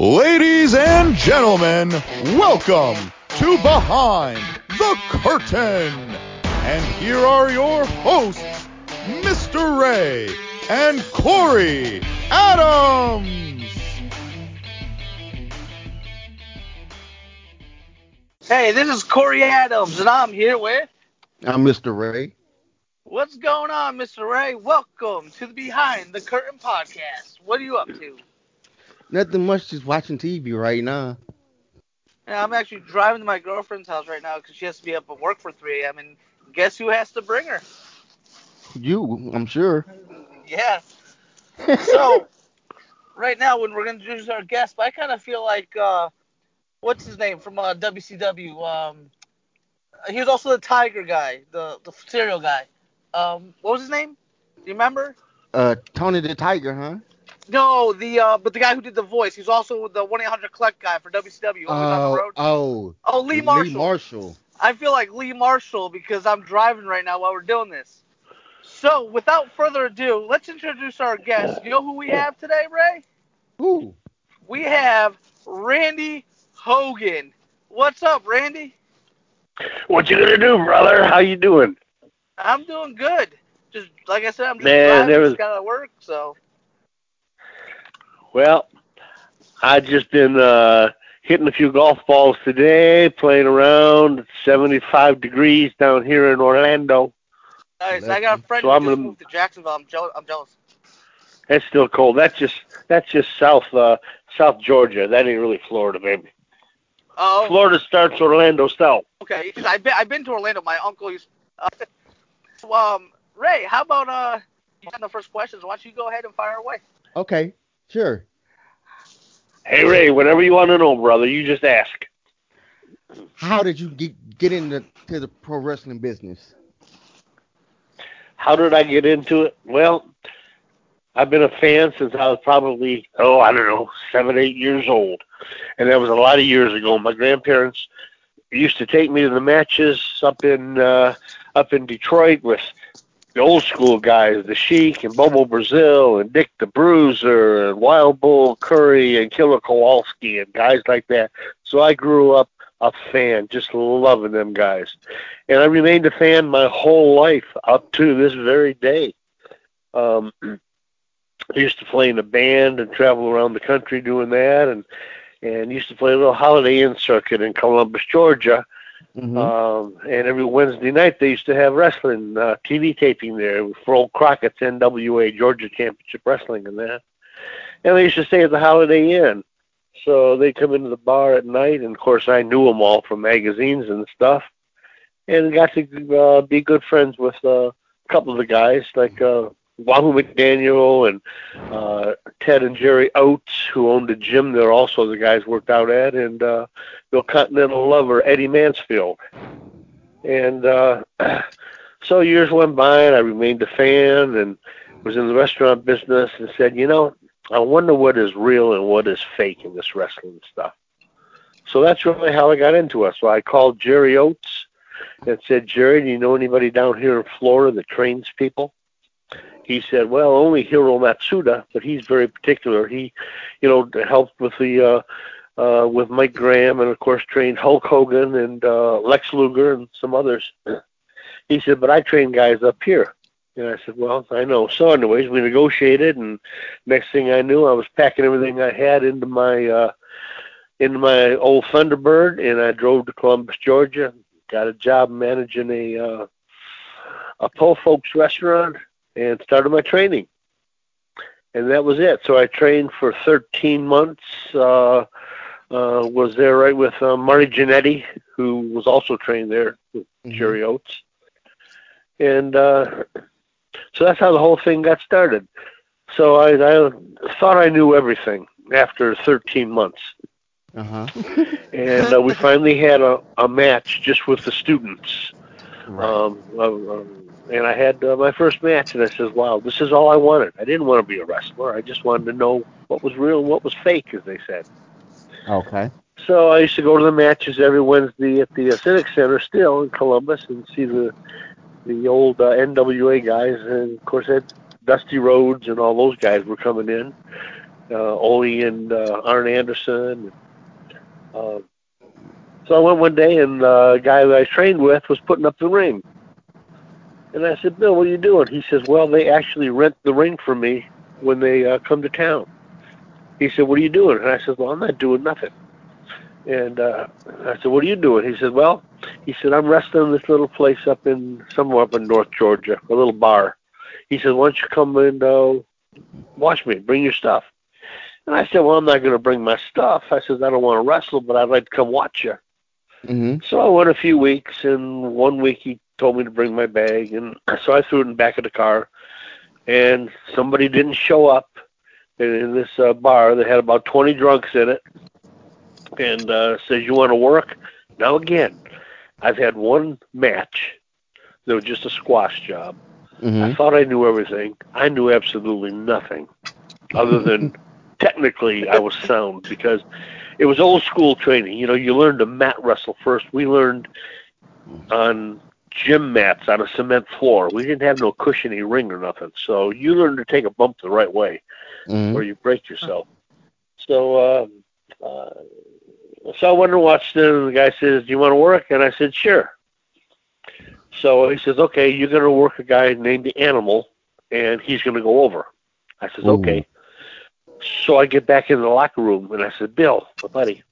Ladies and gentlemen, welcome to Behind the Curtain. And here are your hosts, Mr. Ray and Cory Adams. Hey, this is Cory Adams, and I'm here with. I'm Mr. Ray. What's going on, Mr. Ray? Welcome to the Behind the Curtain podcast. What are you up to? Nothing much, just watching TV right now. Yeah, I'm actually driving to my girlfriend's house right now because she has to be up at work for 3 a.m. And guess who has to bring her? You, I'm sure. Yeah. So, right now, when we're going to introduce our guest, I kind of feel like, uh, what's his name from uh, WCW? Um, he was also the Tiger guy, the, the cereal guy. Um, what was his name? Do you remember? Uh, Tony the Tiger, huh? No, the uh, but the guy who did the voice, he's also the one eight hundred collect guy for WCW. Always on the Oh, road. oh, Oh, Lee Marshall. Lee Marshall. I feel like Lee Marshall because I'm driving right now while we're doing this. So, without further ado, let's introduce our guest. You know who we have today, Ray? Ooh, We have Randy Hogan. What's up, Randy? What you gonna do, brother? How you doing? I'm doing good. Just like I said, I'm just Man, driving. there was- Just got to work, so. Well, I just been uh hitting a few golf balls today, playing around. It's 75 degrees down here in Orlando. Nice. I got a friend So who I'm just gonna- moved to Jacksonville. I'm jealous. I'm jealous. It's still cold. That's just that's just south uh South Georgia. That ain't really Florida, baby. Oh, Florida starts Orlando south. Okay, because I've been I've been to Orlando. My uncle used. Uh, so, um, Ray, how about uh, you got the first questions? Why don't you go ahead and fire away? okay, sure. Hey Ray, whatever you want to know, brother, you just ask. How did you get get into to the pro wrestling business? How did I get into it? Well, I've been a fan since I was probably, oh, I don't know, seven, eight years old. And that was a lot of years ago. My grandparents used to take me to the matches up in uh, up in Detroit with the old school guys, the Sheik and Bobo Brazil and Dick the Bruiser and Wild Bull Curry and Killer Kowalski and guys like that. So I grew up a fan, just loving them guys. And I remained a fan my whole life up to this very day. Um, I used to play in a band and travel around the country doing that, and and used to play a little Holiday Inn circuit in Columbus, Georgia. Mhm. Um, and every Wednesday night they used to have wrestling uh, TV taping there for old Crockett's NWA Georgia Championship Wrestling and that. And they used to stay at the Holiday Inn. So they come into the bar at night, and of course I knew them all from magazines and stuff, and got to uh, be good friends with uh, a couple of the guys like uh, Wahoo McDaniel and uh, Ted and Jerry Oates, who owned a gym there. Also, the guys worked out at, and uh, Bill Continental lover Eddie Mansfield. And uh, so years went by, and I remained a fan, and was in the restaurant business, and said, you know, I wonder what is real and what is fake in this wrestling stuff. So that's really how I got into it. So I called Jerry Oates and said, Jerry, do you know anybody down here in Florida that trains people? He said, well, only Hiro Matsuda, but he's very particular. He, you know, helped with the, uh, uh, with Mike Graham and of course trained Hulk Hogan and, uh, Lex Luger and some others. He said, but I train guys up here. And I said, well, I know. So anyways, we negotiated and next thing I knew, I was packing everything I had into my, uh, into my old Thunderbird and I drove to Columbus, Georgia, got a job managing a, uh, a po folks restaurant and started my training. And that was it. So I trained for 13 months. Uh, uh, was there right with uh, Marty Jannetty, who was also trained there with Mhm. Jerry Oates. And uh, so that's how the whole thing got started. So I, I thought I knew everything after 13 months. Uh huh. And uh, we finally had a, a match just with the students. right. Um, and I had uh, my first match, and I says, "Wow, this is all I wanted. I didn't want to be a wrestler. I just wanted to know what was real and what was fake, as they said." okay. So I used to go to the matches every Wednesday at the uh, Civic Center, still in Columbus, and see the the old uh, NWA guys, and of course, that Dusty Rhodes and all those guys were coming in. uh, Ole and uh, Arn Anderson. Uh, so I went one day, and uh, a guy that I trained with was putting up the ring. And I said, Bill, what are you doing? He says, Well, they actually rent the ring for me when they uh, come to town. He said, What are you doing? And I said, Well, I'm not doing nothing. And uh, I said, What are you doing? He said, Well, he said, I'm wrestling in this little place up in somewhere up in North Georgia, a little bar. He said, Why don't you come and uh, watch me? Bring your stuff. And I said, Well, I'm not going to bring my stuff. I said, I don't want to wrestle, but I'd like to come watch you. Mm-hmm. So I went a few weeks, and one week he told me to bring my bag, and so I threw it in the back of the car. And somebody didn't show up in, this uh, bar that had about 20 drunks in it, and uh, says, "You want to work?" Now again, I've had one match that was just a squash job. I Mm-hmm. thought I knew everything. I knew absolutely nothing, other than technically I was sound because it was old school training. You know, you learned to mat wrestle first. We learned on gym mats on a cement floor. We didn't have no cushiony ring or nothing. So you learned to take a bump the right way Mm-hmm. or you break yourself. So, um, uh, so I went and watched it, and the guy says, "Do you want to work?" And I said, "Sure." So he says, "Okay, you're going to work a guy named the Animal, and he's going to go over." I says, Ooh. "Okay." So I get back in the locker room, and I said, "Bill, my buddy,"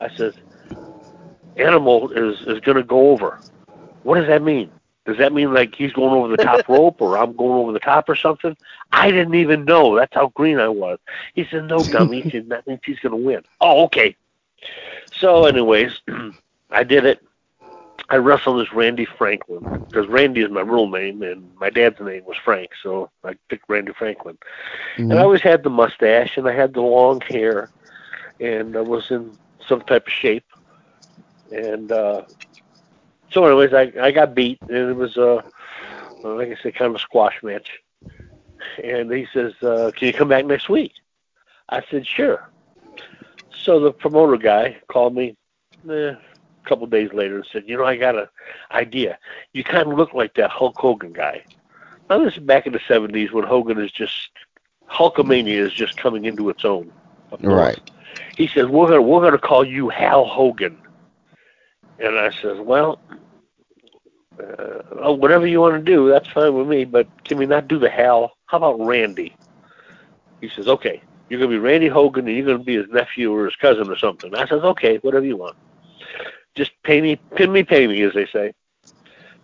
I says, "Animal is is going to go over. What does that mean?" Does that mean like he's going over the top rope or I'm going over the top or something? I didn't even know. That's how green I was. He said, No, dummy. He said, That means he's going to win. Oh, okay. So, anyways, I did it. I wrestled as Randy Franklin because Randy is my real name and my dad's name was Frank, so I picked Randy Franklin. And I always had the mustache and I had the long hair and I was in some type of shape. And uh, so, anyways, I I got beat and it was uh, like I said, kind of a squash match. And he says, uh, "Can you come back next week?" I said, "Sure." So the promoter guy called me eh, a couple of days later and said, "You know, I got an idea. You kind of look like that Hulk Hogan guy." Now this is back in the '70s when Hogan is just Hulkamania is just coming into its own. Right. He says, "We're gonna we're gonna call you Hal Hogan." And I says, "Well, uh, oh, whatever you want to do, that's fine with me. But can we not do the Hal? How about Randy?" He says, "Okay, you're gonna be Randy Hogan, and you're gonna be his nephew or his cousin or something." I says, "Okay, whatever you want. Just pay me, pin me, pay me, as they say."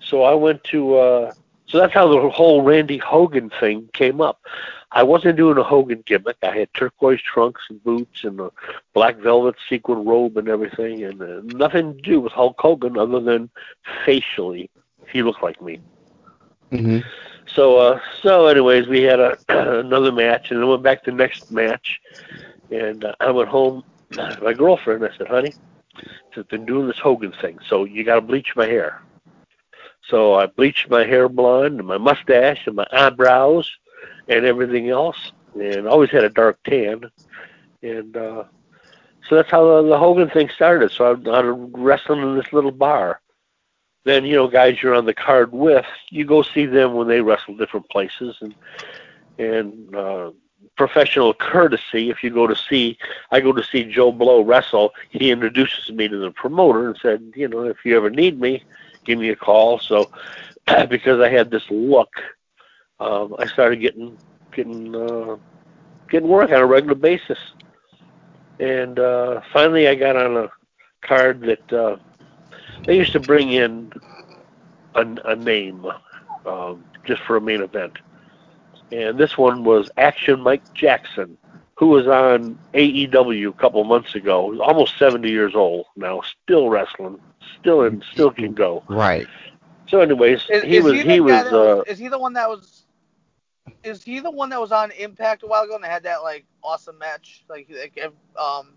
So I went to. uh So that's how the whole Randy Hogan thing came up. I wasn't doing a Hogan gimmick. I had turquoise trunks and boots and a black velvet sequin robe and everything, and uh, nothing to do with Hulk Hogan other than facially he looked like me. Mm-hmm. So, uh, so anyways, we had a another match, and then went back to the next match, and uh, I went home. My girlfriend, I said, "Honey, I've been doing this Hogan thing, so you got to bleach my hair." So I bleached my hair blonde, and my mustache, and my eyebrows, and everything else, and always had a dark tan, and uh, so that's how the, the Hogan thing started. So I started wrestling in this little bar. Then you know guys you're on the card with you go see them when they wrestle different places. And and uh professional courtesy if you go to see i go to see joe blow wrestle he introduces me to the promoter and said you know if you ever need me give me a call. So because i had this look um i started getting getting uh getting work on a regular basis and uh finally i got on a card that uh they used to bring in a, a name um, just for a main event. And this one was Action Mike Jackson, who was on AEW a couple of months ago. He's almost 70 years old now, still wrestling, still in, still can go. Right. So, anyways, Is, he is was he, he the was uh, was is he the one that was is he the one that was on Impact a while ago and had that like awesome match? Like, like um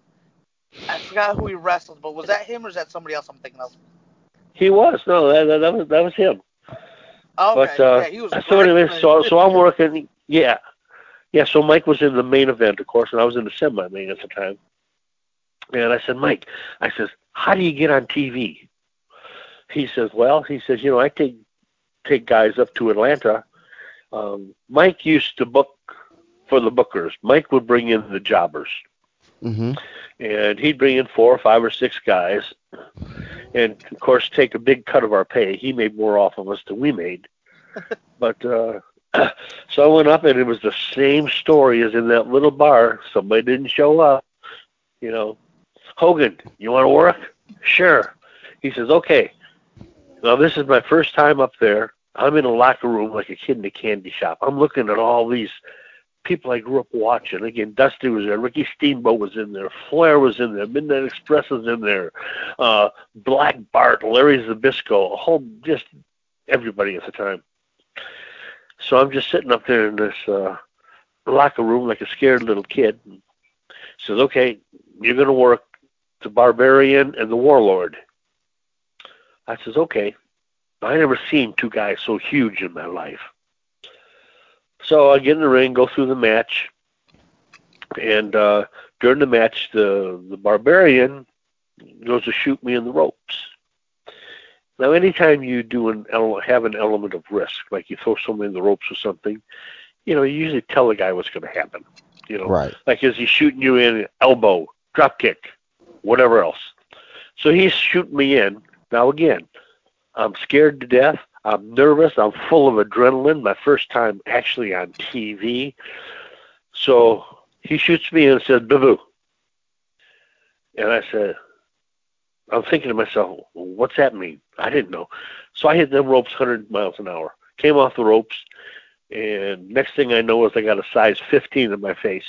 I forgot who he wrestled, but was that him or is that somebody else I'm thinking of? he was no that, that, was that was him. Oh, okay. But uh, yeah, he was so anyway, so so I'm working. Yeah, yeah. So Mike was in the main event, of course, and I was in the semi-main at the time. And I said, Mike, I says, how do you get on TV? He says, well, he says, you know, I take take guys up to Atlanta. Um, Mike used to book for the bookers. Mike would bring in the jobbers, hmm and he'd bring in four or five or six guys, and of course take a big cut of our pay. He made more off of us than we made. but uh, so I went up, and it was the same story as in that little bar. Somebody didn't show up. You know, Hogan, you want to work? Sure. He says, okay. Now this is my first time up there. I'm in a locker room like a kid in a candy shop. I'm looking at all these people I grew up watching. Again, Dusty was there, Ricky Steamboat was in there, Flair was in there, Midnight Express was in there, uh, Black Bart, Larry Zbyszko, a whole just everybody at the time. So I'm just sitting up there in this uh, locker room like a scared little kid. And says, "Okay, you're going to work the Barbarian and the Warlord." I says, "Okay." I never seen two guys so huge in my life. So I get in the ring, go through the match, and uh, during the match, the the barbarian goes to shoot me in the ropes. Now, anytime you do an ele- have an element of risk, like you throw someone in the ropes or something, you know, you usually tell the guy what's going to happen. You know, Right. like is he shooting you in elbow, drop kick, whatever else. So he's shooting me in. Now again, I'm scared to death. I'm nervous. I'm full of adrenaline. My first time actually on TV. So he shoots me and says, "Boo!" And I said, I'm thinking to myself, what's that mean? I didn't know. So I hit them ropes 100 miles an hour. Came off the ropes, and next thing I know is I got a size 15 in my face.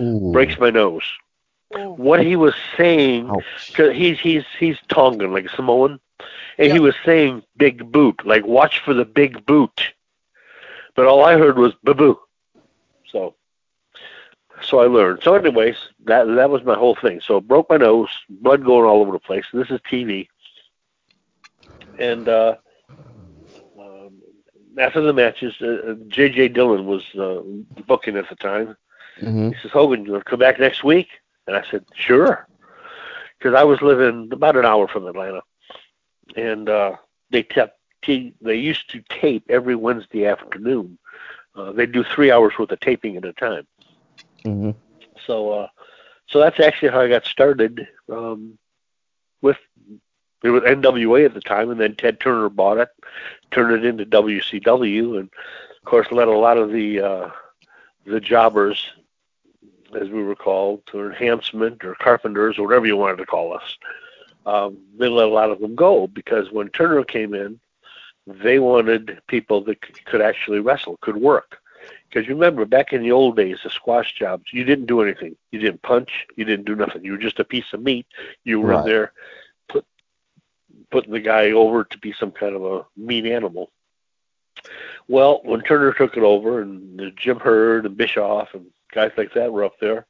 Ooh. Breaks my nose. Ooh. What he was saying Cause he's he's he's Tongan like Samoan, and he was saying big boot, like watch for the big boot. But all I heard was boo. So, so I learned. So, anyways, that that was my whole thing. So, broke my nose, blood going all over the place. This is TV, and uh, um, after the matches, uh, J.J. Dillon was uh, booking at the time. hmm He says, Hogan, you want to come back next week? And I said, sure. Because I was living about an hour from Atlanta. And uh, they kept, t- they used to tape every Wednesday afternoon. Uh, they do three hours worth of taping at a time. hmm So, uh, so that's actually how I got started um, with it was NWA at the time, and then Ted Turner bought it, turned it into WCW, and of course let a lot of the uh, the jobbers, as we were called, or enhancement or carpenters or whatever you wanted to call us, um, they let a lot of them go because when Turner came in, they wanted people that c- could actually wrestle, could work. Because you remember back in the old days, the squash jobs, you didn't do anything. You didn't punch. You didn't do nothing. You were just a piece of meat. You were in there, put putting the guy over to be some kind of a mean animal. Well, when Turner took it over, and the Jim Herd and Bischoff and guys like that were up there,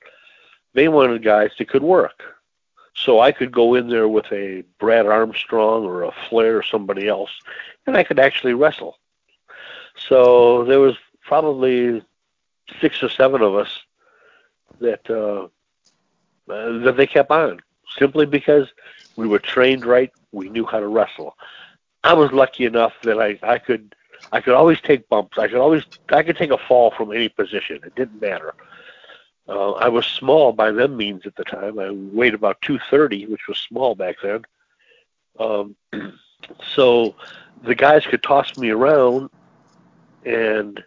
they wanted guys that could work. So I could go in there with a Brad Armstrong or a Flair or somebody else, and I could actually wrestle. So there was probably six or seven of us that uh, uh, that they kept on simply because we were trained right. We knew how to wrestle. I was lucky enough that I I could I could always take bumps. I could always I could take a fall from any position. It didn't matter. Uh, I was small by them means at the time. I weighed about 230, which was small back then. Um, so the guys could toss me around, and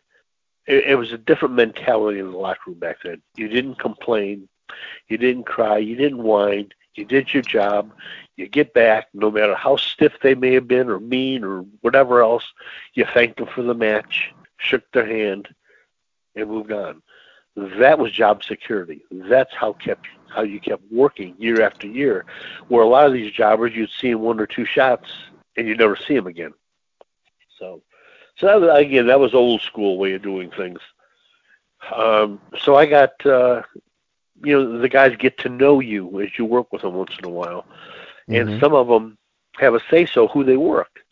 it, it was a different mentality in the locker room back then. You didn't complain, you didn't cry, you didn't whine. You did your job. You get back, no matter how stiff they may have been, or mean, or whatever else. You thanked them for the match, shook their hand, and moved on. That was job security. That's how kept how you kept working year after year. Where a lot of these jobbers, you'd see them one or two shots, and you'd never see them again. So, so that was, again, that was old school way of doing things. Um, so I got, uh, you know, the guys get to know you as you work with them once in a while, and Mhm. some of them have a say so who they work.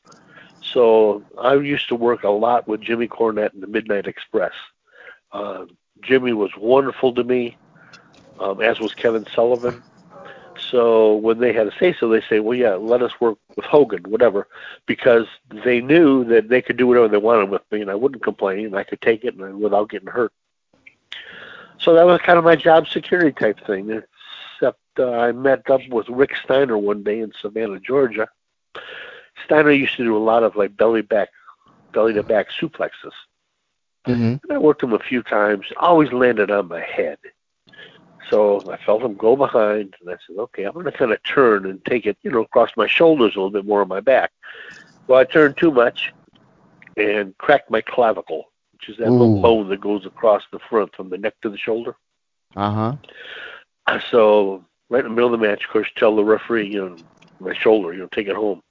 So I used to work a lot with Jimmy Cornette and the Midnight Express. Uh, Jimmy was wonderful to me, um, as was Kevin Sullivan. So when they had a say so, they say, "Well, yeah, let us work with Hogan, whatever," because they knew that they could do whatever they wanted with me, and I wouldn't complain, and I could take it and without getting hurt. so that was kind of my job security type thing. Except uh, I met up with Rick Steiner one day in Savannah, Georgia. Steiner used to do a lot of like belly back, belly to back suplexes. Mm-hmm. And I worked him a few times. Always landed on my head. So I felt him go behind, and I said, "Okay, I'm going to kind of turn and take it, you know, across my shoulders a little bit more on my back." Well, I turned too much and cracked my clavicle, which is that little bone that goes across the front from the neck to the shoulder. Uh huh. So right in the middle of the match, of course, tell the referee, you know, my shoulder, you know, take it home,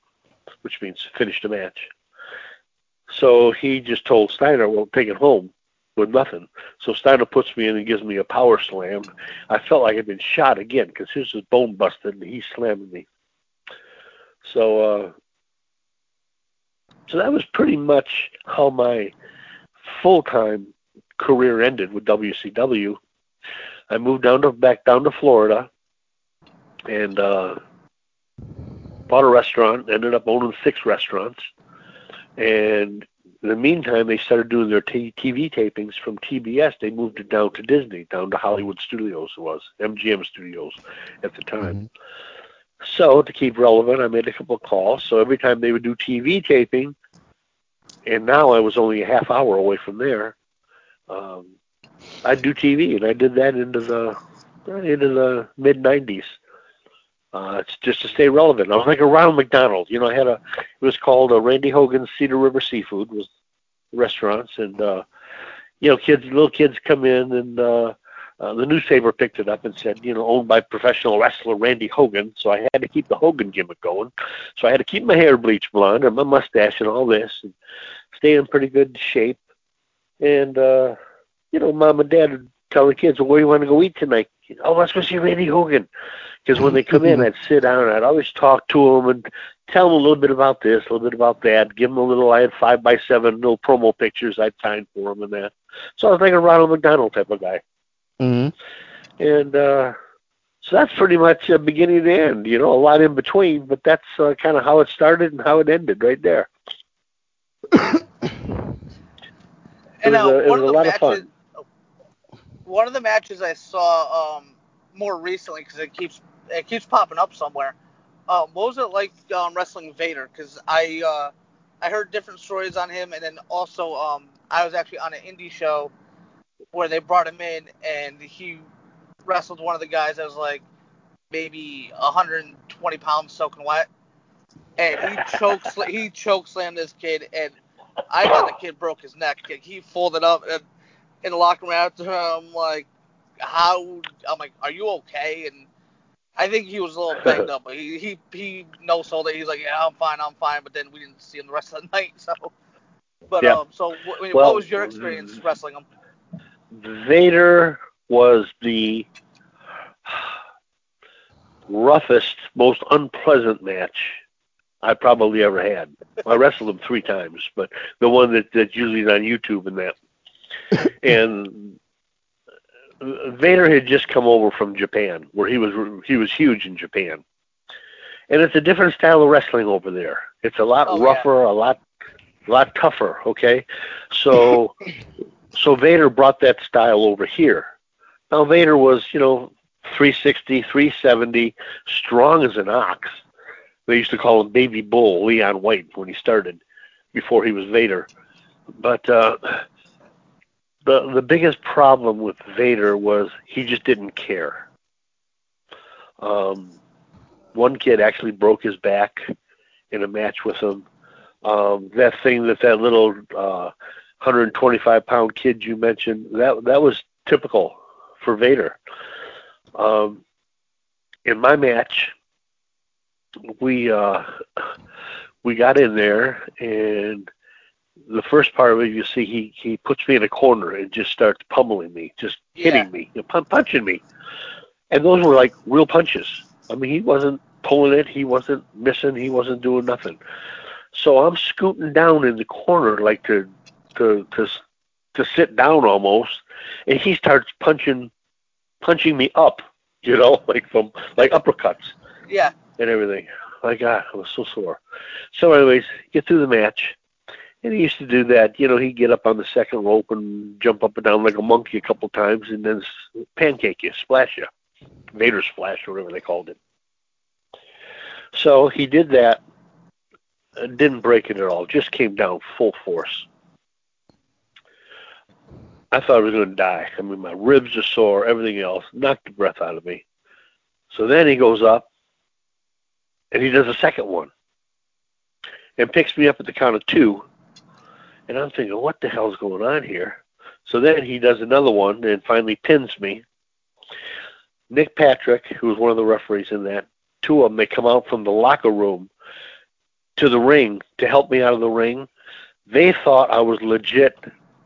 which means finish the match. So he just told Steiner, well, take it home with nothing. So Steiner puts me in and gives me a power slam. I felt like I'd been shot again because his was bone busted and he slammed me. So, uh, so that was pretty much how my full-time career ended with WCW. I moved down to back down to Florida and uh, bought a restaurant. Ended up owning six restaurants, and in the meantime, they started doing their t- TV tapings from TBS. They moved it down to Disney, down to Hollywood Studios. It was MGM Studios at the time. So to keep relevant, I made a couple of calls. So every time they would do TV taping, and now I was only a half hour away from there. Um, I'd do TV, and I did that into the into the mid '90s. Uh, it's just to stay relevant. I was like a Ronald McDonald. You know, I had a it was called uh, Randy Hogan's Cedar River Seafood was restaurants, and uh, you know, kids, little kids come in, and uh, uh, the newspaper picked it up and said, you know, owned by professional wrestler Randy Hogan. So I had to keep the Hogan gimmick going. So I had to keep my hair bleached blonde and my mustache and all this, and stay in pretty good shape. And uh, you know, mom and dad would tell the kids, well, where you want to go eat tonight? Oh, let's go see Randy Hogan. Because when they come in, I'd sit down and I'd always talk to them and tell them a little bit about this, a little bit about that. Give them a little. I had five by seven little promo pictures I'd sign for them and that. So I was like a Ronald McDonald type of guy. Mm-hmm. And uh, so that's pretty much a beginning to end. You know, a lot in between, but that's uh, kind of how it started and how it ended right there. And was uh, a- it one was of a the lot of matches, fun. one of the matches I saw um, more recently because it keeps it keeps popping up somewhere. Um, what was it like um, wrestling Vader? Because I uh, I heard different stories on him, and then also um, I was actually on an indie show where they brought him in, and he wrestled one of the guys that was like maybe 120 pounds soaking wet, and he choke sla- he choke slammed this kid, and I thought the kid broke his neck. He folded up and in the locker room after I'm like, how? I'm like, are you okay? And I think he was a little banged up, but he he he no sold it. He's like, yeah, I'm fine, I'm fine. But then we didn't see him the rest of the night. So, but Yeah. um, so what, I mean, Well, what was your experience wrestling him? Vader was the roughest, most unpleasant match I probably ever had. I wrestled him three times, but the one that that's usually on YouTube and that. And Vader had just come over from Japan, where he was he was huge in Japan. And it's a different style of wrestling over there. It's a lot Oh, yeah. rougher, a lot a lot tougher, okay? So so Vader brought that style over here. Now Vader was, you know, 360, 370, strong as an ox. They used to call him Baby Bull, Leon White, when he started, before he was Vader. But uh, the the biggest problem with Vader was he just didn't care. Um, one kid actually broke his back in a match with him. Um, that thing that that little uh, 125 pound kid you mentioned that that was typical for Vader. Um, in my match, we uh, we got in there and the first part of it, you see, he he puts me in a corner and just starts pummeling me, just hitting Yeah. me, you know, pun- punching me, and those were like real punches. I mean, he wasn't pulling it, he wasn't missing, he wasn't doing nothing. So I'm scooting down in the corner, like to to to to sit down almost, and he starts punching punching me up, you know, like from like uppercuts Yeah, and everything. My God, I was so sore. So, anyways, get through the match, And he used to do that. You know, he'd get up on the second rope and jump up and down like a monkey a couple times, and then pancake you, splash you, Vader splash or whatever they called it. So he did that. uh, Didn't break it at all. Just came down full force. I thought I was going to die. I mean, my ribs are sore, everything else, knocked the breath out of me. So then he goes up and he does a second one and picks me up at the count of two. And I'm thinking, what the hell's going on here? So then he does another one and finally pins me. Nick Patrick, who was one of the referees in that, two of them, they come out from the locker room to the ring to help me out of the ring. They thought I was legit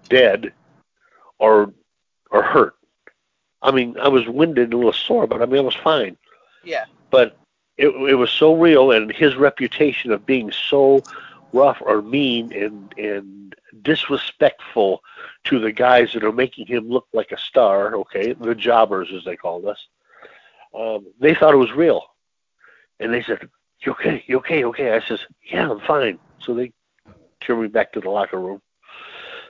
dead or or hurt. I mean, I was winded and a little sore, but I mean, I was fine. Yeah. But it it was so real, and his reputation of being so rough or mean and and disrespectful to the guys that are making him look like a star. Okay, the jobbers as they called us. Um, they thought it was real, and they said, "You okay? You okay? Okay?" I says, "Yeah, I'm fine." So they turned me back to the locker room,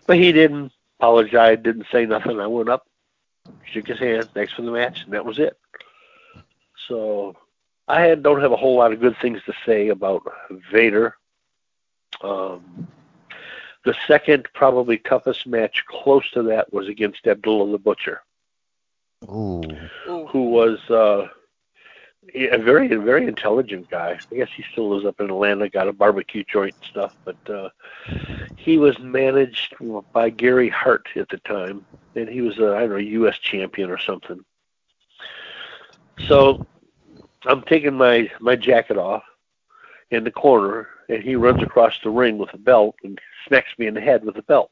but he didn't apologize, didn't say nothing. I went up, shook his hand, thanks for the match, and that was it. So I don't have a whole lot of good things to say about Vader. Um, the second, probably toughest match close to that was against Abdullah the Butcher, Ooh. Who was uh, a very, very intelligent guy. I guess he still lives up in Atlanta, got a barbecue joint and stuff. But uh, he was managed by Gary Hart at the time, and he was a I don't know U.S. champion or something. So I'm taking my my jacket off in the corner, and he runs across the ring with a belt and smacks me in the head with a belt.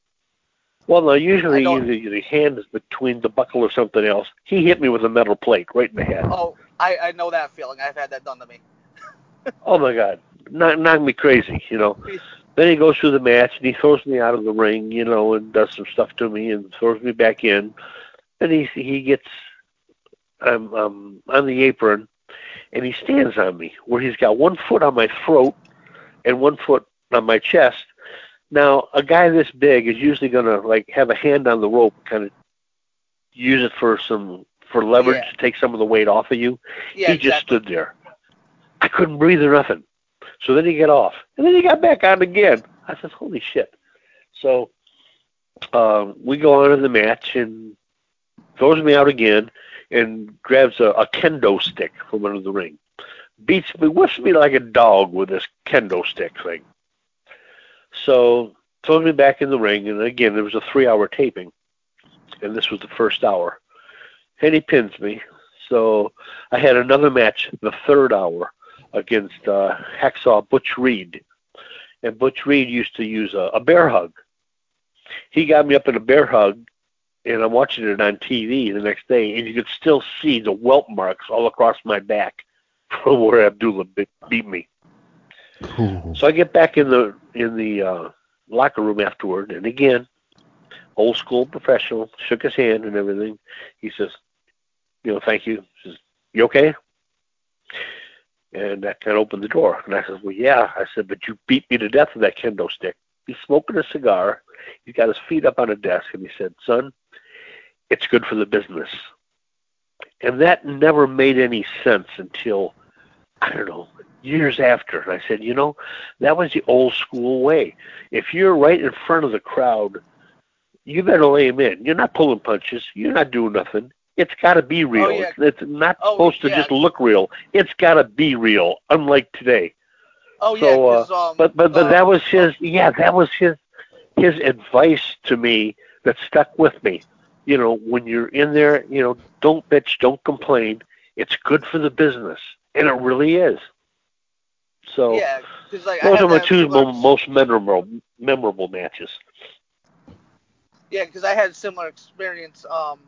Well, now usually either the hand is between the buckle or something else. He hit me with a metal plate right in the head. Oh, I, I know that feeling. I've had that done to me. Oh my God, knock, knock me crazy, you know. Then he goes through the match and he throws me out of the ring, you know, and does some stuff to me and throws me back in. And he he gets I'm um on the apron and he stands on me where he's got one foot on my throat and one foot on my chest. Now a guy this big is usually gonna like have a hand on the rope, kind of use it for some for leverage Yeah. to take some of the weight off of you Yeah, he just exactly. stood there. I couldn't breathe or nothing. So then he got off, and then he got back on again. I said, "Holy shit!" So um, we go on in the match, and throws me out again, and grabs a, a kendo stick from under the ring, beats me, whips me like a dog with this kendo stick thing. So throws me back in the ring, and again, there was a three-hour taping, and this was the first hour, and he pins me. So I had another match the third hour against uh, Hacksaw Butch Reed. And Butch Reed used to use a, a bear hug. He got me up in a bear hug, and I'm watching it on TV the next day, and you could still see the welt marks all across my back from where Abdullah beat, beat me. Ooh. So I get back in the in the uh, locker room afterward, and again, old school professional, shook his hand and everything. He says, "You know, thank you." He says, "You okay?" And that kind of opened the door. And I said, "Well, yeah." I said, "But you beat me to death with that kendo stick." He's smoking a cigar. He's got his feet up on a desk, and he said, "Son, it's good for the business." And that never made any sense until I don't know years after. And I said, you know, that was the old school way. If you're right in front of the crowd, you better lay him in. You're not pulling punches. You're not doing nothing. It's got to be real. Oh, yeah. It's, not Oh, supposed to just look real. It's got to be real, unlike today. Oh yeah, So, uh, 'cause, um, But but but uh, that was his. Yeah, that was his his advice to me that stuck with me. You know, when you're in there, you know, don't bitch, don't complain. It's good for the business, and it really is. So yeah, like those are my two similar- most memorable memorable matches. Yeah, because I had a similar experience. Um,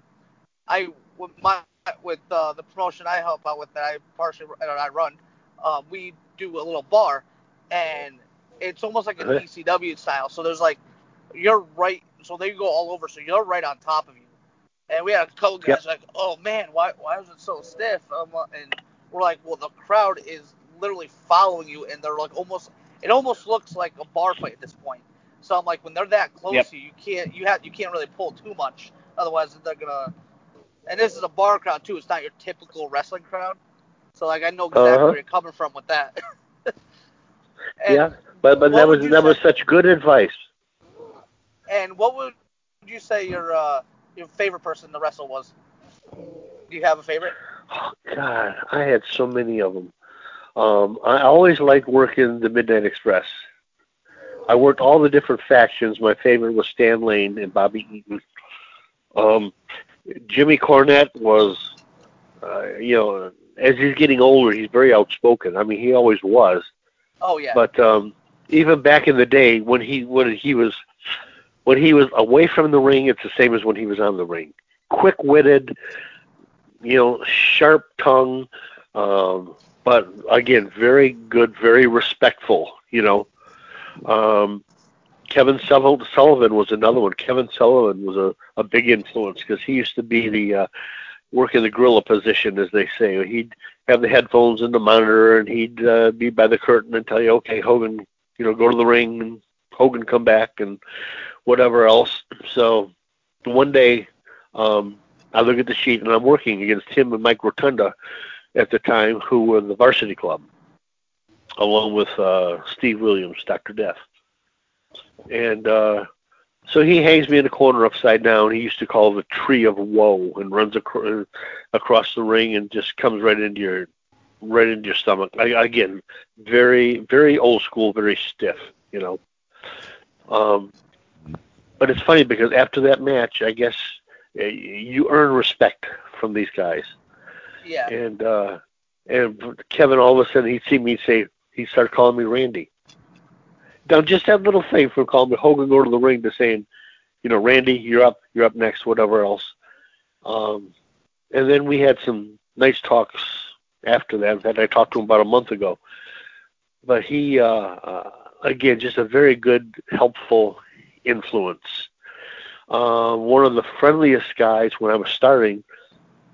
I with my with uh, the promotion I help out with that I partially that I run. Uh, we do a little bar, and it's almost like an. ECW style. So there's like you're right. So they go all over. So you're right on top of you. And we had a couple guys like, oh man, why why was it so stiff? Um, and we're like, well, the crowd is literally following you, and they're like almost. It almost looks like a bar fight at this point. So I'm like, when they're that close Yep. to you, you can't you have you can't really pull too much, otherwise they're gonna. And this is a bar crowd too. It's not your typical wrestling crowd. So like I know exactly Uh-huh. where you're coming from with that. Yeah, but but that was that was such good advice. And what would you say your uh, your favorite person to wrestle was? Do you have a favorite? Oh God, I had so many of them. Um, I always liked working the Midnight Express. I worked all the different factions. My favorite was Stan Lane and Bobby Eaton. Um, Jimmy Cornette was, uh, you know, as he's getting older, he's very outspoken. I mean, he always was. Oh yeah. But um, even back in the day when he when he was when he was away from the ring, it's the same as when he was on the ring. Quick witted, you know, sharp tongue, um, but again, very good, very respectful. You know, um, Kevin Sullivan was another one. Kevin Sullivan was a, a big influence because he used to be the uh, work in the gorilla position, as they say. He'd have the headphones and the monitor, and he'd uh, be by the curtain and tell you, "Okay, Hogan, you know, go to the ring," and Hogan come back, and whatever else. So one day, um, I look at the sheet, and I'm working against him and Mike Rotunda at the time, who were the Varsity Club, along with uh, Steve Williams, Doctor Death, and. uh so he hangs me in the corner upside down. He used to call the tree of woe, and runs acro- across the ring and just comes right into your right into your stomach. I, again, very very old school, very stiff, you know. Um, but it's funny because after that match, I guess you earn respect from these guys. yeah. And uh, and Kevin, all of a sudden, he'd see me say he'd start calling me Randy. Now, just that little thing from calling me Hogan go to the ring to saying, you know, Randy, you're up, you're up next, whatever else. Um, and then we had some nice talks after that that I talked to him about a month ago. But he, uh, uh, again, just a very good, helpful influence. Uh, one of the friendliest guys when I was starting.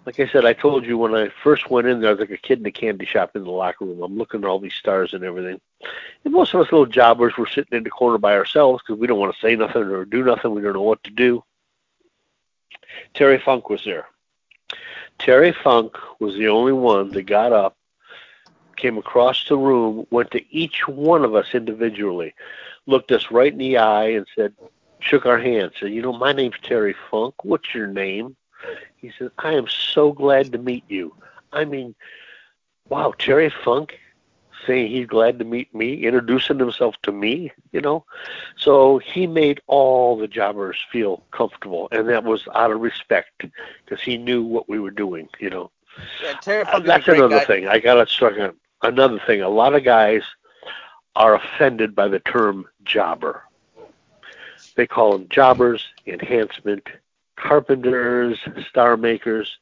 Like I said, I told you when I first went in there, I was like a kid in a candy shop in the locker room. I'm looking at all these stars and everything. And most of us little jobbers were sitting in the corner by ourselves because we don't want to say nothing or do nothing. We don't know what to do. Terry Funk was there. Terry Funk was the only one that got up, came across the room, went to each one of us individually, looked us right in the eye, and said, shook our hands, said, "You know, my name's Terry Funk. What's your name?" He said, "I am so glad to meet you." I mean, wow, Terry Funk saying he's glad to meet me, introducing himself to me, you know. So he made all the jobbers feel comfortable, and that was out of respect because he knew what we were doing, you know. yeah Terry Uh, that's another guy. thing. I got to start on another thing. A lot of guys are offended by the term jobber. They call them jobbers, enhancement, carpenters, star makers.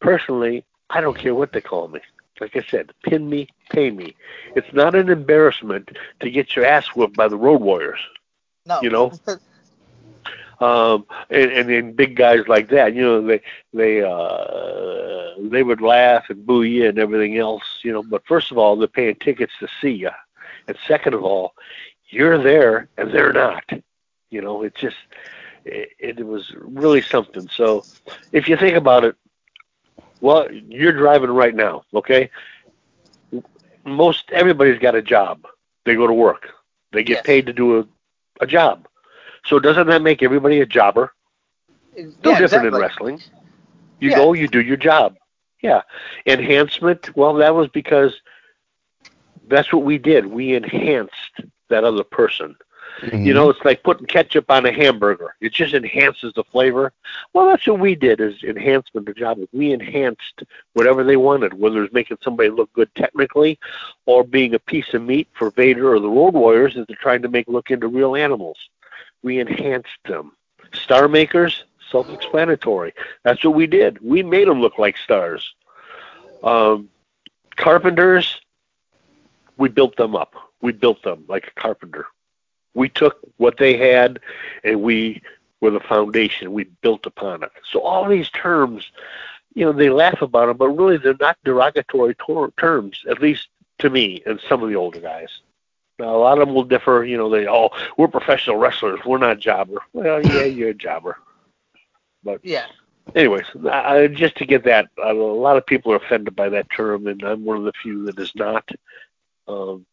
Personally, I don't care what they call me. Like I said, pin me, pay me. It's not an embarrassment to get your ass whooped by the Road Warriors No. you know. um and, and and big guys like that you know they they uh they would laugh and boo you and everything else you know but first of all they're paying tickets to see you and second of all you're there and they're not you know it's just it, it was really something so if you think about it well you're driving right now okay most everybody's got a job they go to work they get Yes. paid to do a, a job so doesn't that make everybody a jobber? No yeah, different exactly. in wrestling. You Yeah. go, you do your job. Yeah. Enhancement, well, that was because that's what we did. We enhanced that other person. You know, it's like putting ketchup on a hamburger. It just enhances the flavor. Well, that's what we did is enhancement the job. We enhanced whatever they wanted, whether it's making somebody look good technically or being a piece of meat for Vader or the Road Warriors that they're trying to make look into real animals. We enhanced them. Star makers, self-explanatory. That's what we did. We made them look like stars. Um, carpenters, we built them up. We built them like a carpenter. We took what they had and we were the foundation. We built upon it. So all these terms, you know, they laugh about them, but really they're not derogatory tor- terms, at least to me and some of the older guys. Now a lot of them will differ. You know, they oh we're professional wrestlers, we're not jobber. Well, yeah, you're a jobber. But Yeah. anyways, I, just to get that, a lot of people are offended by that term, and I'm one of the few that is not. Um,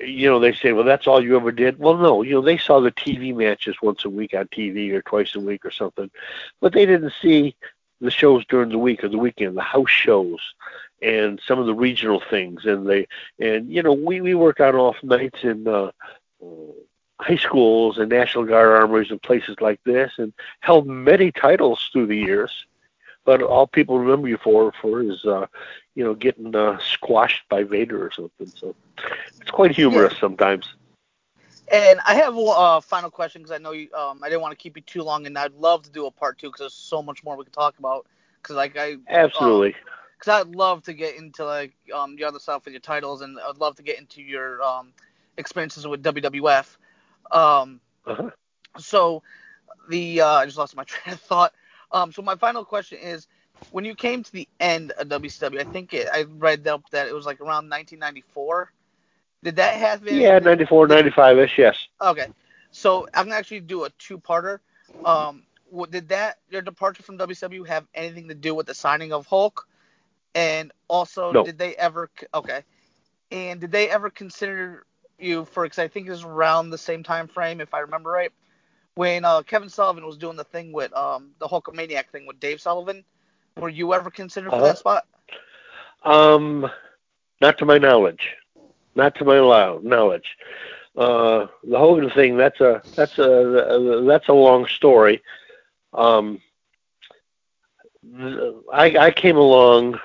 you know, they say, well, that's all you ever did. Well, no, you know, they saw the TV matches once a week on TV or twice a week or something, but they didn't see the shows during the week or the weekend, the house shows, and some of the regional things. And they, and you know, we we work on off nights in uh, high schools and National Guard armories and places like this, and held many titles through the years. But all people remember you for for is, uh, you know, getting uh, squashed by Vader or something. So it's quite humorous Yeah. sometimes. And I have a uh, final question because I know you. Um, I didn't want to keep you too long, and I'd love to do a part two because there's so much more we could talk about. Because like I, Absolutely. because I'd love to get into like um your other stuff with your titles, and I'd love to get into your um experiences with WWF. Um, Uh-huh. so the uh, I just lost my train of thought. Um, so my final question is, when you came to the end of WCW, I think it, I read up that it was like around 1994. Did that have any- Yeah, 94, 95 ish, yes. Okay, so I'm gonna actually do a two-parter. Um, did that your departure from WCW have anything to do with the signing of Hulk? And also, No. did they ever? Okay, and did they ever consider you for? Because I think it was around the same time frame, if I remember right, when uh, Kevin Sullivan was doing the thing with um the Hulkamaniac thing with Dave Sullivan. Were you ever considered for Uh-huh. that spot? Um, not to my knowledge. Not to my knowledge. Uh, the Hogan thing, that's a that's a that's a long story. Um, I I came along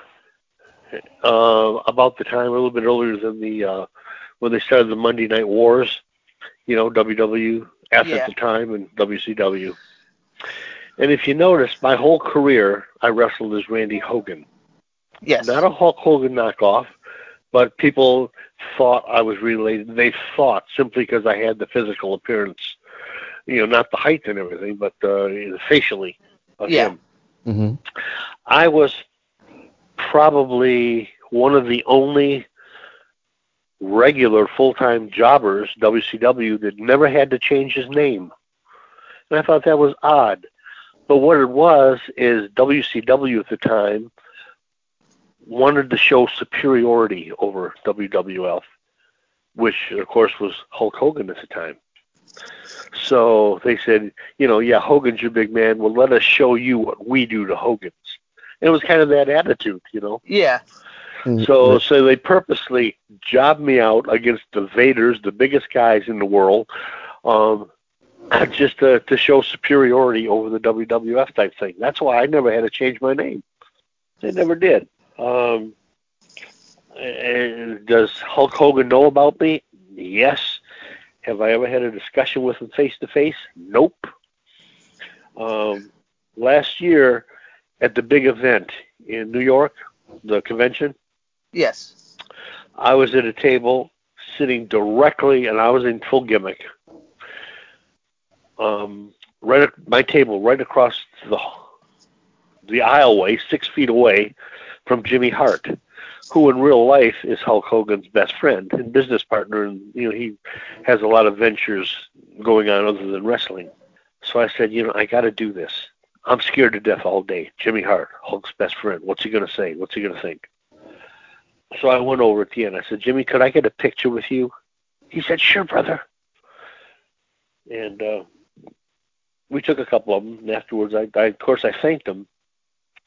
uh, about the time a little bit earlier than the uh, when they started the Monday Night Wars. You know, WWF Yeah. at the time and WCW. And if you notice, my whole career I wrestled as Randy Hogan Yes. not a Hulk Hogan knockoff, but people thought I was related. They thought simply because I had the physical appearance, you know, not the height and everything, but uh, facially of Yeah. him. Mm-hmm. I was probably one of the only regular full-time jobbers WCW that never had to change his name, and I thought that was odd. But what it was is WCW at the time wanted to show superiority over WWF, which of course was Hulk Hogan at the time. So they said, you know, yeah, Hogan's your big man. Well, let us show you what we do to Hogan's. And it was kind of that attitude, you know. Yeah. So so they purposely jobbed me out against the Vaders, the biggest guys in the world, um, just to, to show superiority over the WWF type thing. That's why I never had to change my name. They never did. Um, and does Hulk Hogan know about me? Yes. Have I ever had a discussion with him face to face? Nope. Um, last year at the big event in New York, the convention, Yes. I was at a table sitting directly, and I was in full gimmick. Um, right at my table, right across the the aisleway, six feet away from Jimmy Hart, who in real life is Hulk Hogan's best friend and business partner, and you know he has a lot of ventures going on other than wrestling. So I said, you know, I got to do this. I'm scared to death all day. Jimmy Hart, Hulk's best friend. What's he to say? What's he to think? So I went over at the end. I said, Jimmy, could I get a picture with you? He said, sure, brother. And uh, we took a couple of them. And afterwards, I, I, of course, I thanked him.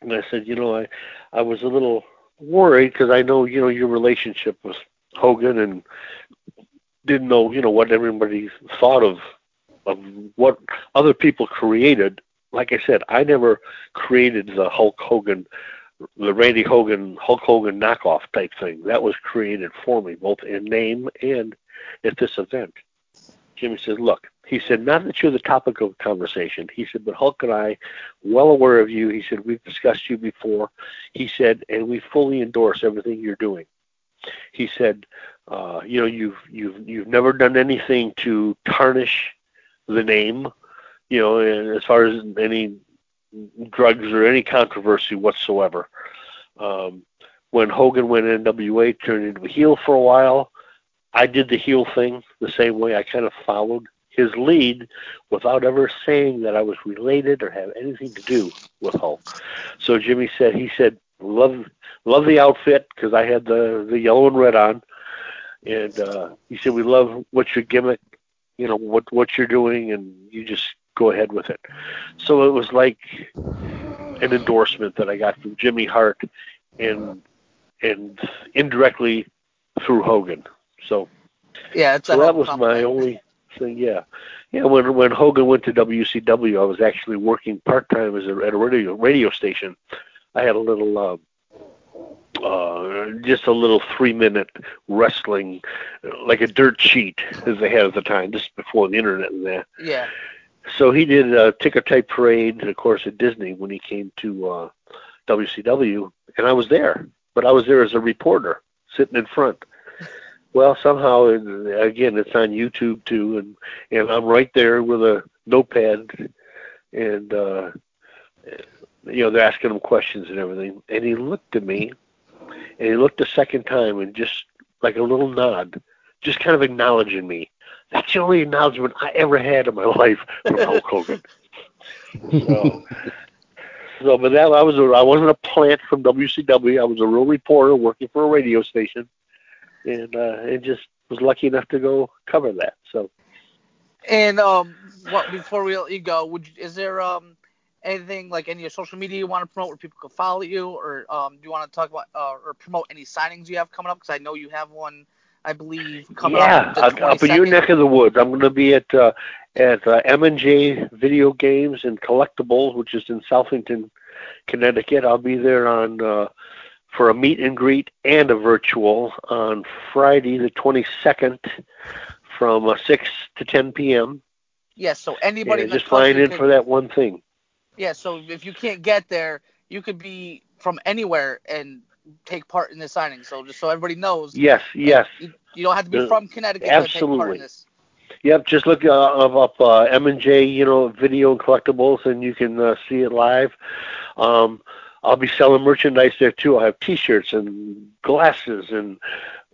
And I said, you know, I, I was a little worried because I know, you know, your relationship with Hogan and didn't know, you know, what everybody thought of, of what other people created. Like I said, I never created the Hulk Hogan the Randy Hogan Hulk Hogan knockoff type thing. That was created for me, both in name and at this event. Jimmy said, Look, he said, not that you're the topic of conversation. He said, but Hulk and I, well aware of you. He said, we've discussed you before. He said, and we fully endorse everything you're doing. He said, uh, you know, you've you've you've never done anything to tarnish the name, you know, as far as any drugs or any controversy whatsoever. Um, when Hogan went NWA, turned into a heel for a while, I did the heel thing the same way. I kind of followed his lead without ever saying that I was related or have anything to do with Hulk. So Jimmy said he said love love the outfit because I had the the yellow and red on, and uh, he said we love what your gimmick, you know what what you're doing, and you just go ahead with it. So it was like an endorsement that I got from Jimmy Hart, and and indirectly through Hogan. So Yeah, so that was my only thing. Yeah, yeah. When when Hogan went to WCW, I was actually working part time as a, at a radio radio station. I had a little, uh, uh, just a little three minute wrestling, uh, like a dirt sheet as they had at the time, just before the internet and that. Yeah. So he did a ticker tape parade, and of course, at Disney when he came to uh, WCW, and I was there, but I was there as a reporter, sitting in front. Well, somehow, again, it's on YouTube too, and and I'm right there with a notepad, and uh, you know they're asking him questions and everything, and he looked at me, and he looked a second time, and just like a little nod, just kind of acknowledging me. That's the only acknowledgement I ever had in my life from Hulk Hogan. So, so, but that I was a, I wasn't a plant from WCW. I was a real reporter working for a radio station, and uh, and just was lucky enough to go cover that. So And um, what before we let you go, would you, is there um anything like any social media you want to promote where people can follow you, or um do you want to talk about uh, or promote any signings you have coming up? Because I know you have one, I believe, coming yeah, up. the up, in your neck of the woods. I'm going to be at uh, at uh, M and J Video Games and Collectibles, which is in Southington, Connecticut. I'll be there on uh, for a meet and greet and a virtual on Friday the 22nd from uh, 6 to 10 p.m. Yeah, so anybody just flying in could- for that one thing. Yeah, so if you can't get there, you could be from anywhere and take part in this signing. So just so everybody knows, Yes, yes. you, you don't have to be from Connecticut to take part absolutely. in this. Yep, just look uh, up, up uh, M and J, you know, video and collectibles, and you can uh, see it live. Um, I'll be selling merchandise there too. I'll have T-shirts and glasses and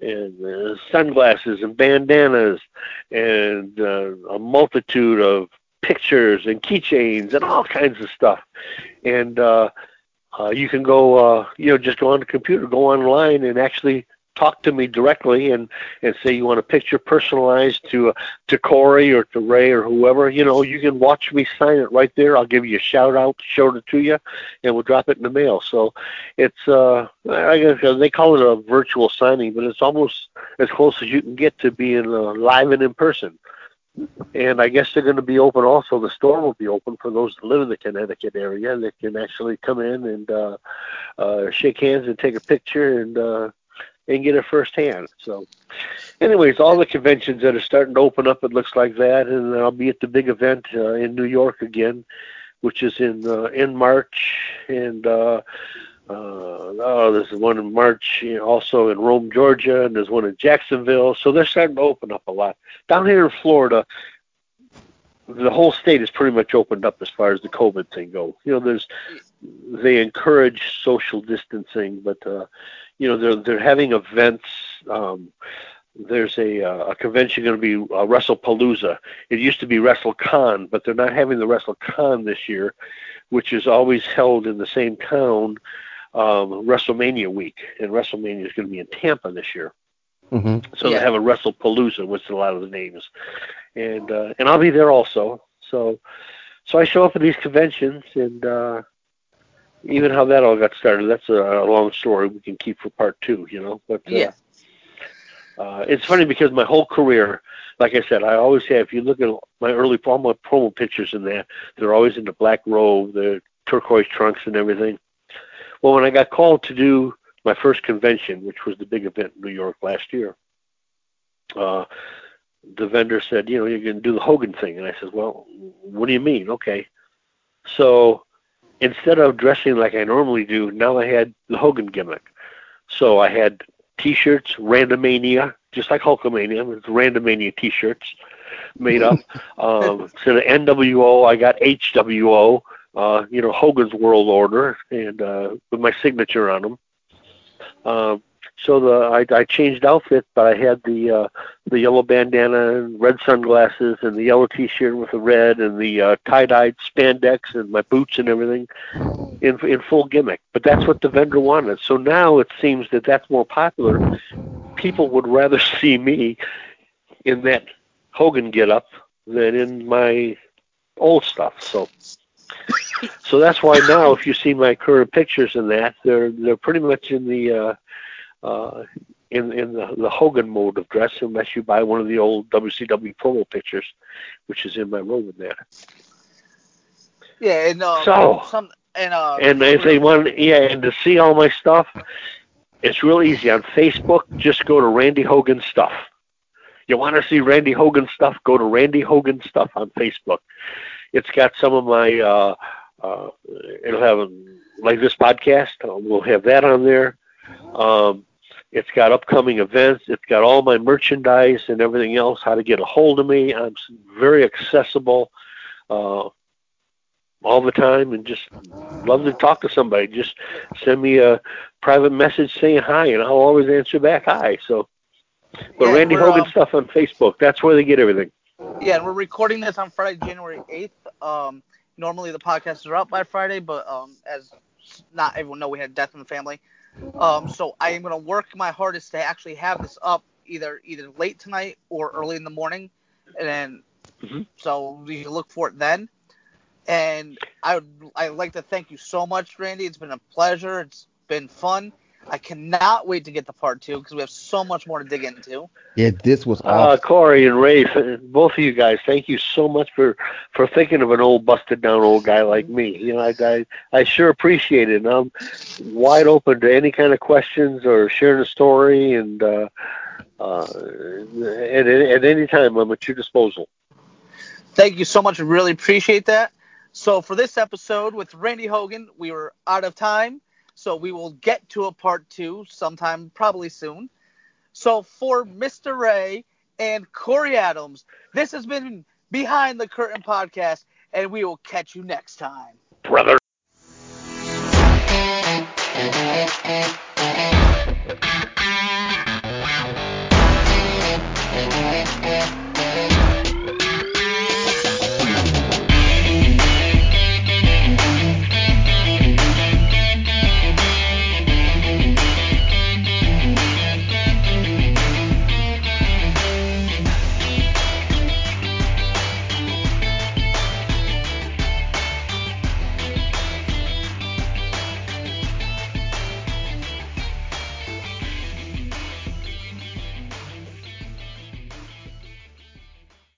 and uh, sunglasses and bandanas and uh, a multitude of pictures and keychains and all kinds of stuff. And uh, uh, you can go, uh, you know, just go on the computer, go online, and actually talk to me directly and and say you want a picture personalized to uh, to Cory or to Ray or whoever, you know, you can watch me sign it right there. I'll give you a shout out, show it to you, and we'll drop it in the mail. So it's uh, I guess uh, they call it a virtual signing, but it's almost as close as you can get to being uh, live and in person. And I guess they're going to be open also. The store will be open for those that live in the Connecticut area that can actually come in and uh, uh, shake hands and take a picture and uh, and get it firsthand. So, anyways, all the conventions that are starting to open up, it looks like that, and I'll be at the big event uh, in New York again, which is in uh, in March, and uh, uh, oh, there's one in March, also in Rome, Georgia, and there's one in Jacksonville. So they're starting to open up a lot down here in Florida. The whole state is pretty much opened up as far as the COVID thing goes. You know, there's they encourage social distancing, but uh, you know they're they're having events. Um, there's a uh, a convention going to be uh, WrestlePalooza. It used to be WrestleCon, but they're not having the WrestleCon this year, which is always held in the same town. Um, WrestleMania week, and WrestleMania is going to be in Tampa this year. Hmm So Yeah. they have a WrestlePalooza, which is a lot of the names, and uh, and I'll be there also. So so I show up at these conventions, and uh, even how that all got started. That's a, a long story we can keep for part two, you know. But uh, Yeah. uh, it's funny because my whole career, like I said, I always have. If you look at my early all my promo pictures in there, they're always in the black robe, the turquoise trunks, and everything. Well, when I got called to do my first convention, which was the big event in New York last year, uh, the vendor said, you know, you're going to do the Hogan thing. And I said, well, what do you mean? Okay. So instead of dressing like I normally do, now I had the Hogan gimmick. So I had T-shirts, Randomania, just like Hulkamania, it's Randomania T-shirts made up. um, instead of NWO, I got HWO, uh, you know, Hogan's World Order, and uh, with my signature on them. Um, so the I, I changed outfit, but I had the uh, the yellow bandana and red sunglasses and the yellow T-shirt with the red and the uh, tie-dyed spandex and my boots and everything in in full gimmick. But that's what the vendor wanted. So now it seems that that's more popular. People would rather see me in that Hogan get up than in my old stuff. So so that's why now if you see my current pictures in that, they're they're pretty much in the uh uh in in the, the Hogan mode of dress unless you buy one of the old WCW promo pictures, which is in my room in there. Yeah, and uh, So- some and uh And if they want, yeah, and to see all my stuff, it's real easy on Facebook. Just go to Randy Hogan stuff. You want to see Randy Hogan stuff? Go to Randy Hogan stuff on Facebook. It's got some of my. Uh, uh, it'll have um, like this podcast. uh, We'll have that on there. Um, it's got upcoming events. It's got all my merchandise and everything else. How to get a hold of me? I'm very accessible. Uh, all the time and just love to talk to somebody. Just send me a private message saying hi, and I'll always answer back hi. So, but Yeah, Randy Hogan um, stuff on Facebook. That's where they get everything. Yeah, and we're recording this on Friday, January 8th. Um, normally the podcasts are out by Friday, but um, as not everyone know, we had death in the family. Um, so I am going to work my hardest to actually have this up either either late tonight or early in the morning, and then Mhm. so we can look for it then. And I would I'd like to thank you so much, Randy. It's been a pleasure. It's been fun. I cannot wait to get the part two because we have so much more to dig into. Yeah, this was Uh, awesome. Cory and Ray, both of you guys, thank you so much for for thinking of an old busted down old guy like me. You know, I I, I sure appreciate it. And I'm wide open to any kind of questions or sharing a story, and uh, uh, at at any time I'm at your disposal. Thank you so much. I really appreciate that. So for this episode with Randy Hogan, we were out of time. So we will get to a part two sometime, probably soon. So for Mr. Ray and Cory Adams, this has been Behind the Curtain Podcast, and we will catch you next time. Brother.